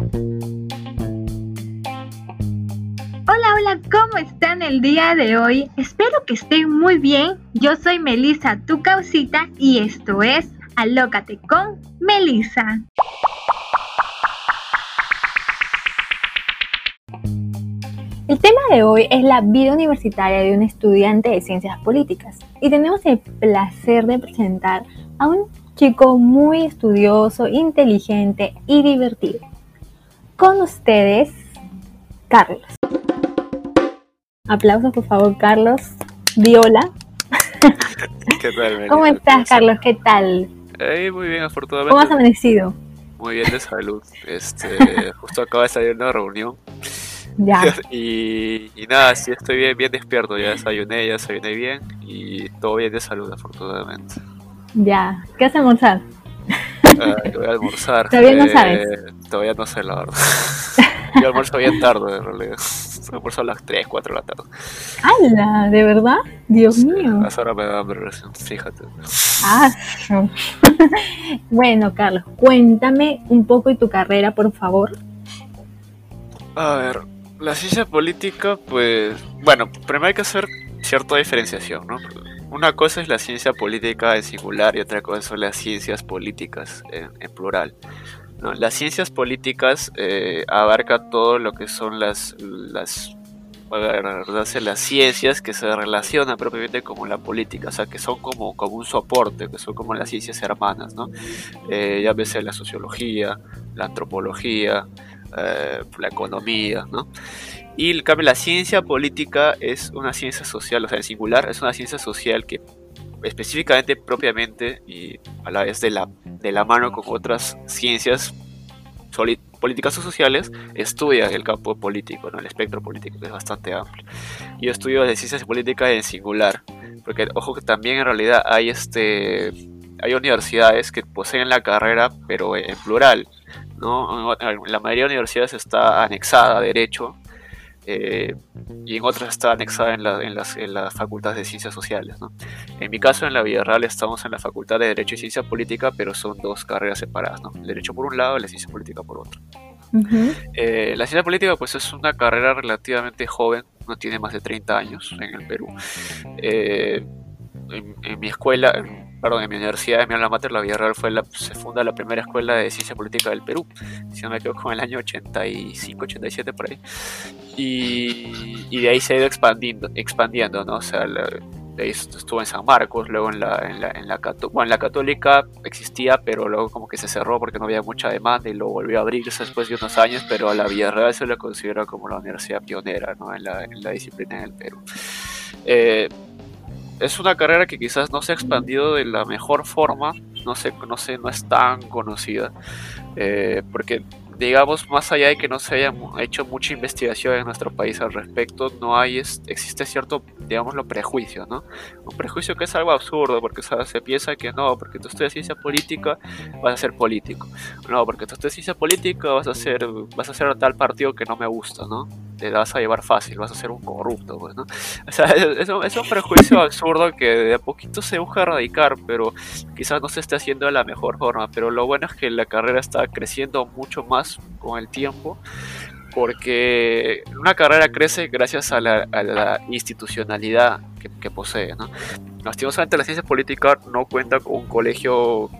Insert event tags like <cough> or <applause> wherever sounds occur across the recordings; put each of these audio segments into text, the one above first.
Hola, hola, ¿cómo están el día de hoy? Espero que estén muy bien. Yo soy Melissa, tu causita, y esto es Alócate con Melissa. El tema de hoy es la vida universitaria de un estudiante de ciencias políticas y tenemos el placer de presentar a un chico muy estudioso, inteligente y divertido. Con ustedes, Carlos. Aplausos, por favor, Carlos. Viola. <laughs> ¿Qué tal, ¿Cómo estás, Carlos? ¿Qué tal? muy bien, afortunadamente. ¿Cómo has amanecido? Muy bien de salud. Este, <laughs> justo acaba de salir de una reunión. Ya. <laughs> Y, nada, sí estoy bien, bien despierto. Ya desayuné, ya desayuné bien y todo bien de salud, afortunadamente. Ya. ¿Qué vas a almorzar? voy a almorzar. Todavía no sabes. Todavía no sé, la verdad. <laughs> Yo almuerzo bien tarde, en realidad. <laughs> Almuerzo a las 3, 4 de la tarde. ¡Hala! ¿De verdad? Dios mío. A ahora me da hambre fíjate. Ah, <laughs> bueno, Carlos, cuéntame un poco de tu carrera, por favor. A ver, la ciencia política, pues, bueno, primero hay que hacer cierta diferenciación, ¿no? Una cosa es la ciencia política en singular y otra cosa son las ciencias políticas en, plural. Las ciencias políticas eh, abarca todo lo que son las, las, las ciencias que se relacionan propiamente con la política, o sea, que son como, como un soporte, que son como las ciencias hermanas, ¿no? Eh, ves la sociología, la antropología, eh, la economía, ¿no? Y en cambio la ciencia política es una ciencia social, o sea, en singular es una ciencia social que específicamente, propiamente y a la vez de la, de la mano con otras ciencias políticas o sociales, estudia el campo político, ¿no? el espectro político, que es bastante amplio. Yo estudio las ciencias políticas en singular, porque ojo que también en realidad hay este hay universidades que poseen la carrera, pero en plural. ¿no? La mayoría de universidades está anexada a Derecho eh, y en otras está anexada en, la, en, las, en las facultades de Ciencias Sociales. En mi caso, en la Villarreal, estamos en la Facultad de Derecho y Ciencia Política, pero son dos carreras separadas. ¿no? El Derecho por un lado y la Ciencia Política por otro. Eh, la ciencia política pues es una carrera relativamente joven, no tiene más de 30 años en el Perú. Eh, en, mi escuela, perdón, en mi universidad, en mi alma mater, la Villarreal fue la, se funda la primera escuela de ciencia política del Perú, si no me equivoco, en el año 85, 87 por ahí. Y, de ahí se ha ido expandiendo, expandiendo ¿no? O sea, de ahí estuvo en San Marcos, luego en la, en la, en la, bueno, en la católica existía, pero luego como que se cerró porque no había mucha demanda y luego volvió a abrirse después de unos años, pero a la Villarreal se la considera como la universidad pionera ¿no? en, la, en la disciplina en el Perú. Eh, es una carrera que quizás no se ha expandido de la mejor forma, no no sé, no es tan conocida, eh, porque digamos, más allá de que no se haya hecho mucha investigación en nuestro país al respecto, no hay, existe cierto, digámoslo, prejuicio, ¿no? Un prejuicio que es algo absurdo, porque se piensa que no, porque tú estudias ciencia política, vas a ser político. No, porque tú estudias ciencia política, vas a ser, vas a ser tal partido que no me gusta, ¿no? Te vas a llevar fácil, vas a ser un corrupto, pues, ¿no? <laughs> O sea, es, es un prejuicio absurdo que de a poquito se busca erradicar, pero quizás no se esté haciendo de la mejor forma. Pero lo bueno es que la carrera está creciendo mucho más con el tiempo, porque una carrera crece gracias a la, institucionalidad que, posee. ¿no? Lastimosamente la ciencia política no cuenta con un colegio,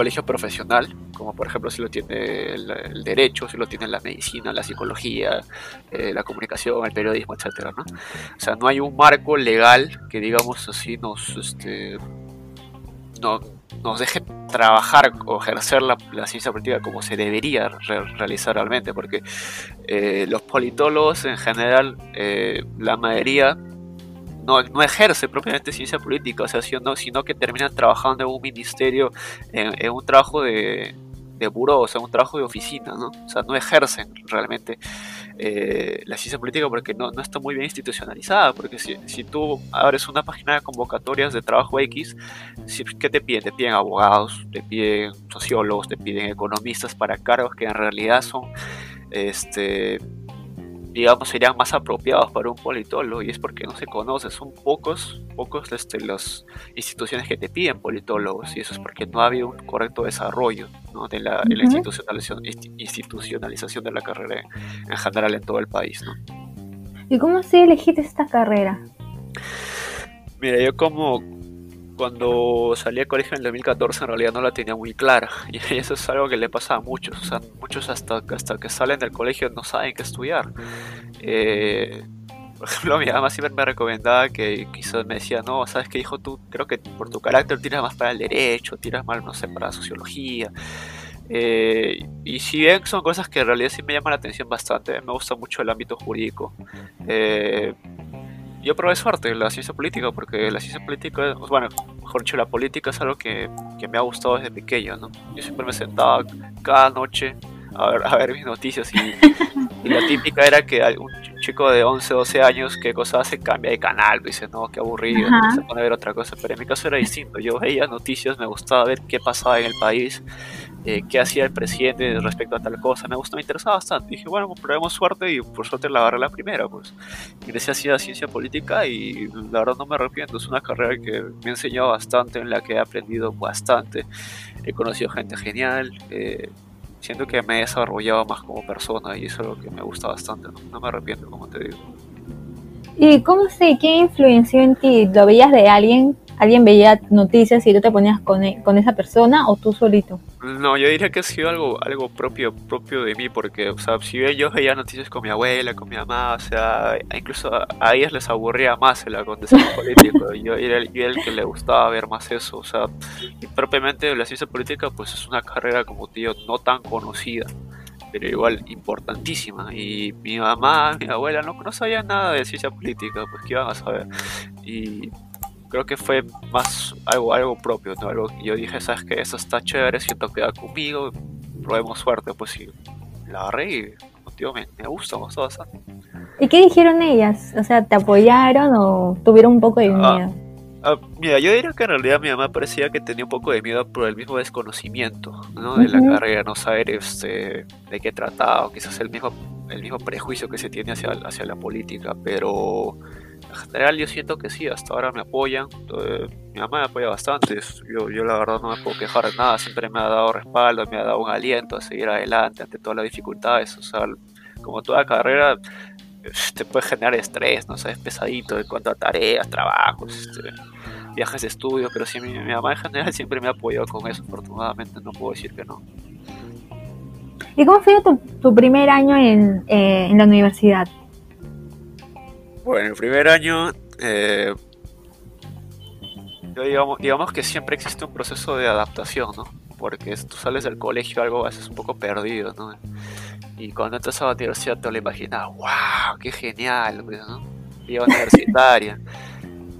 colegio profesional, como por ejemplo si lo tiene el, derecho, si lo tiene la medicina, la psicología, eh, la comunicación, el periodismo, etc. ¿no? O sea, no hay un marco legal que digamos así nos... Este, no, nos deje trabajar o ejercer la, ciencia política como se debería realizar realmente, porque eh, los politólogos en general, eh, la mayoría no, no, ejerce propiamente ciencia política, o sea, sino, sino que terminan trabajando en un ministerio, en un trabajo de, de buró, o sea, un trabajo de oficina, ¿no? O sea, no ejercen realmente eh, la ciencia política porque no, no, está muy bien institucionalizada, porque si, si, tú abres una página de convocatorias de trabajo X, ¿qué te piden? Te piden abogados, te piden sociólogos, te piden economistas para cargos que en realidad son, este, digamos, serían más apropiados para un politólogo y es porque no se conoce, son pocos, pocos este, las instituciones que te piden politólogos y eso es porque no ha habido un correcto desarrollo ¿no? de la, institucionalización, institucionalización de la carrera en general en todo el país. ¿no? ¿Y cómo así elegiste esta carrera? Mira, yo como cuando salí al colegio en el 2014 en realidad no la tenía muy clara <laughs> y eso es algo que le pasa a muchos, o sea, muchos hasta, hasta que salen del colegio no saben qué estudiar. Eh, por ejemplo, <laughs> mi mamá siempre me recomendaba que quizás me decía, no, sabes qué hijo, tú creo que por tu carácter tiras más para el derecho, tiras más, no sé, para la sociología. Eh, y si bien son cosas que en realidad sí me llaman la atención bastante, me gusta mucho el ámbito jurídico. Eh, yo probé suerte en la ciencia política, porque la ciencia política, bueno, mejor dicho, la política es algo que, que me ha gustado desde pequeño, ¿no? Yo siempre me sentaba cada noche a ver, a ver mis noticias y, la típica era que un chico de 11, 12 años, ¿qué cosa hace? Cambia de canal, dice, no, qué aburrido, se pone a ver otra cosa, pero en mi caso era distinto, yo veía noticias, me gustaba ver qué pasaba en el país, eh, qué hacía el presidente respecto a tal cosa. Me gustó, me interesaba bastante. Dije, bueno, probemos suerte y por suerte la agarré la primera. Pues ingresé así a ciencia política y la verdad no me arrepiento. Es una carrera que me ha enseñado bastante, en la que he aprendido bastante. He conocido gente genial. Eh, siento que me he desarrollado más como persona y eso es lo que me gusta bastante. No, me arrepiento, como te digo. ¿Y cómo sé? ¿Qué influenció en ti? ¿Lo veías de alguien alguien veía noticias y tú te ponías con, e, con, esa persona o tú solito? No, yo diría que ha sido algo, algo propio, propio de mí, porque, o sea, si yo veía noticias con mi abuela, con mi mamá, o sea, incluso a, ellas les aburría más el acontecer <laughs> político, yo era, el, yo era el que le gustaba ver más eso, o sea, y propiamente la ciencia política, pues es una carrera, como tío, no tan conocida pero igual importantísima. Y mi mamá, mi abuela no, no sabían nada de ciencia política, pues que iban a saber. Y creo que fue más algo, algo propio, ¿no? Algo yo dije, sabes que eso está chévere, siento que va conmigo, probemos suerte, pues sí, la agarré y contigo me, me gusta, me gusta bastante. ¿Y qué dijeron ellas? O sea, ¿te apoyaron o tuvieron un poco de ah, miedo? Ah, mira, yo diría que en realidad mi mamá parecía que tenía un poco de miedo por el mismo desconocimiento, ¿no? De la carrera, no saber este, de qué trataba, o quizás el mismo, el mismo prejuicio que se tiene hacia, hacia la política, pero en general yo siento que sí, hasta ahora me apoyan. mi mamá me apoya bastante. Yo, yo la verdad no me puedo quejar de nada. Siempre me ha dado respaldo, me ha dado un aliento a seguir adelante ante todas las dificultades. O sea, como toda carrera, te puede generar estrés, no sé, es pesadito en cuanto a tareas, trabajos, este, viajes de estudio, pero sí, mi, mamá en general siempre me ha apoyado con eso, afortunadamente no puedo decir que no. ¿Y cómo fue tu, tu primer año en, eh, en la universidad? Bueno, el primer año, eh, digamos, que siempre existe un proceso de adaptación, ¿no? Porque tú sales del colegio algo a un poco perdido, ¿no? Y cuando entras a la universidad te lo imaginas, wow, qué genial, ¿no? Vida <laughs> universitaria.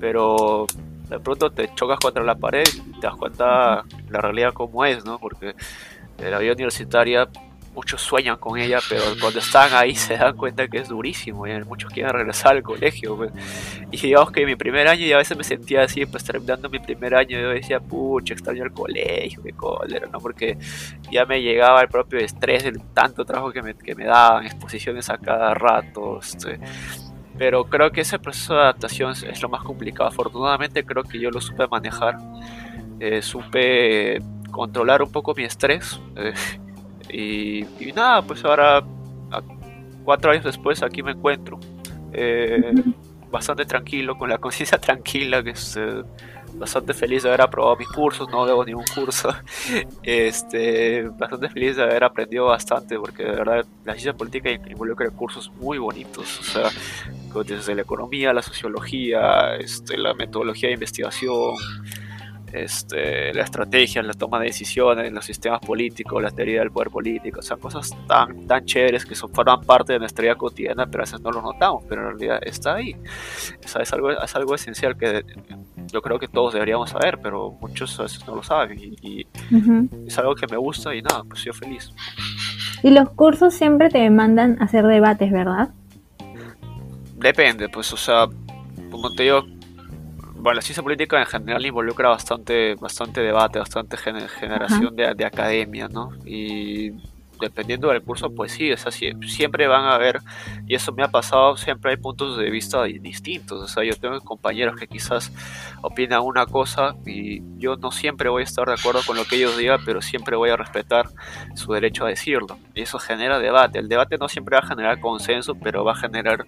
Pero de pronto te chocas contra la pared y te das cuenta la realidad como es, ¿no? Porque la vida universitaria muchos sueñan con ella, pero cuando están ahí se dan cuenta que es durísimo, y muchos quieren regresar al colegio. Pues. Y digamos que mi primer año, y a veces me sentía así, pues terminando mi primer año, yo decía, pucha, extraño el colegio, qué cólera, ¿no? Porque ya me llegaba el propio estrés del tanto trabajo que me, que me daban, exposiciones a cada rato, este, pero creo que ese proceso de adaptación es lo más complicado. Afortunadamente creo que yo lo supe manejar, eh, supe controlar un poco mi estrés. Eh, y, nada, pues ahora, cuatro años después, aquí me encuentro. Eh, bastante tranquilo, con la <laughs> conciencia tranquila, que es eh, bastante feliz de haber aprobado mis cursos, no debo ningún curso. <laughs> Este, bastante feliz de haber aprendido bastante, porque de verdad la ciencia política involucra cursos muy bonitos, o sea, desde la economía, la sociología, este, la metodología de investigación este, la estrategia, la toma de decisiones, los sistemas políticos, la teoría del poder político, son cosas tan, tan chéveres que son, forman parte de nuestra vida cotidiana, pero a veces no lo notamos, pero en realidad está ahí. es, algo, es algo esencial que yo creo que todos deberíamos saber, pero muchos a veces no lo saben y, es algo que me gusta y nada, pues yo feliz. Y los cursos siempre te mandan a hacer debates, ¿verdad? Depende, pues, o sea, como te digo, bueno, la ciencia política en general involucra bastante, bastante debate, bastante generación de, academia, ¿no? Y dependiendo del curso, pues sí, es así, siempre van a haber, y eso me ha pasado, siempre hay puntos de vista distintos, o sea, yo tengo compañeros que quizás opinan una cosa y yo no siempre voy a estar de acuerdo con lo que ellos digan, pero siempre voy a respetar su derecho a decirlo, y eso genera debate, el debate no siempre va a generar consenso, pero va a generar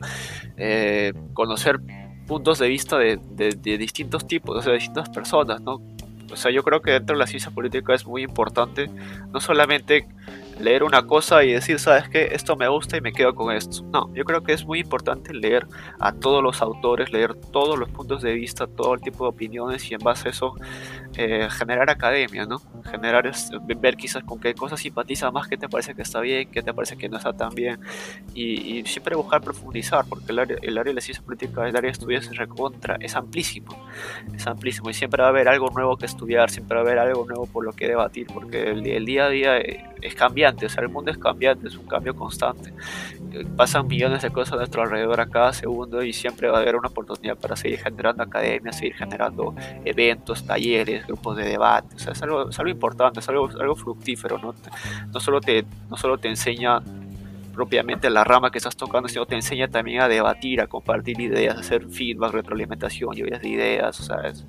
eh, conocer puntos de vista de, de, distintos tipos, o sea, de distintas personas, ¿no? O sea, yo creo que dentro de la ciencia política es muy importante no solamente leer una cosa y decir, sabes que esto me gusta y me quedo con esto. No, yo creo que es muy importante leer a todos los autores, leer todos los puntos de vista, todo el tipo de opiniones y en base a eso eh, generar academia, ¿no? Generar, ver quizás con qué cosas simpatiza más, qué te parece que está bien, qué te parece que no está tan bien y, siempre buscar profundizar porque el área, el área de la ciencia política, el área de estudios es recontra, es amplísimo, es amplísimo y siempre va a haber algo nuevo que estudiar, siempre va a haber algo nuevo por lo que debatir porque el, el día a día es cambiante, el mundo es cambiante, es un cambio constante. Pasan millones de cosas a nuestro alrededor a cada segundo y siempre va a haber una oportunidad para seguir generando academias, seguir generando eventos, talleres, grupos de debate. Es algo, algo importante, es algo, algo fructífero, ¿no? No solo te, no solo te enseña propiamente la rama que estás tocando, sino te enseña también a debatir, a compartir ideas, a hacer feedback, retroalimentación, lluvias de ideas, o sea, es,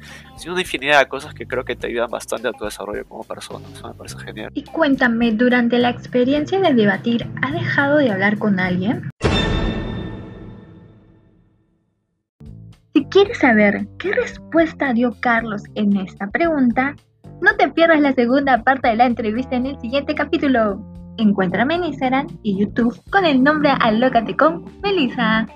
una infinidad de cosas que creo que te ayudan bastante a tu desarrollo como persona, eso me parece genial. Y cuéntame, durante la experiencia de debatir, ¿has dejado de hablar con alguien? Si quieres saber qué respuesta dio Carlos en esta pregunta, no te pierdas la segunda parte de la entrevista en el siguiente capítulo. Encuéntrame en Instagram y YouTube con el nombre Alócate con Melissa.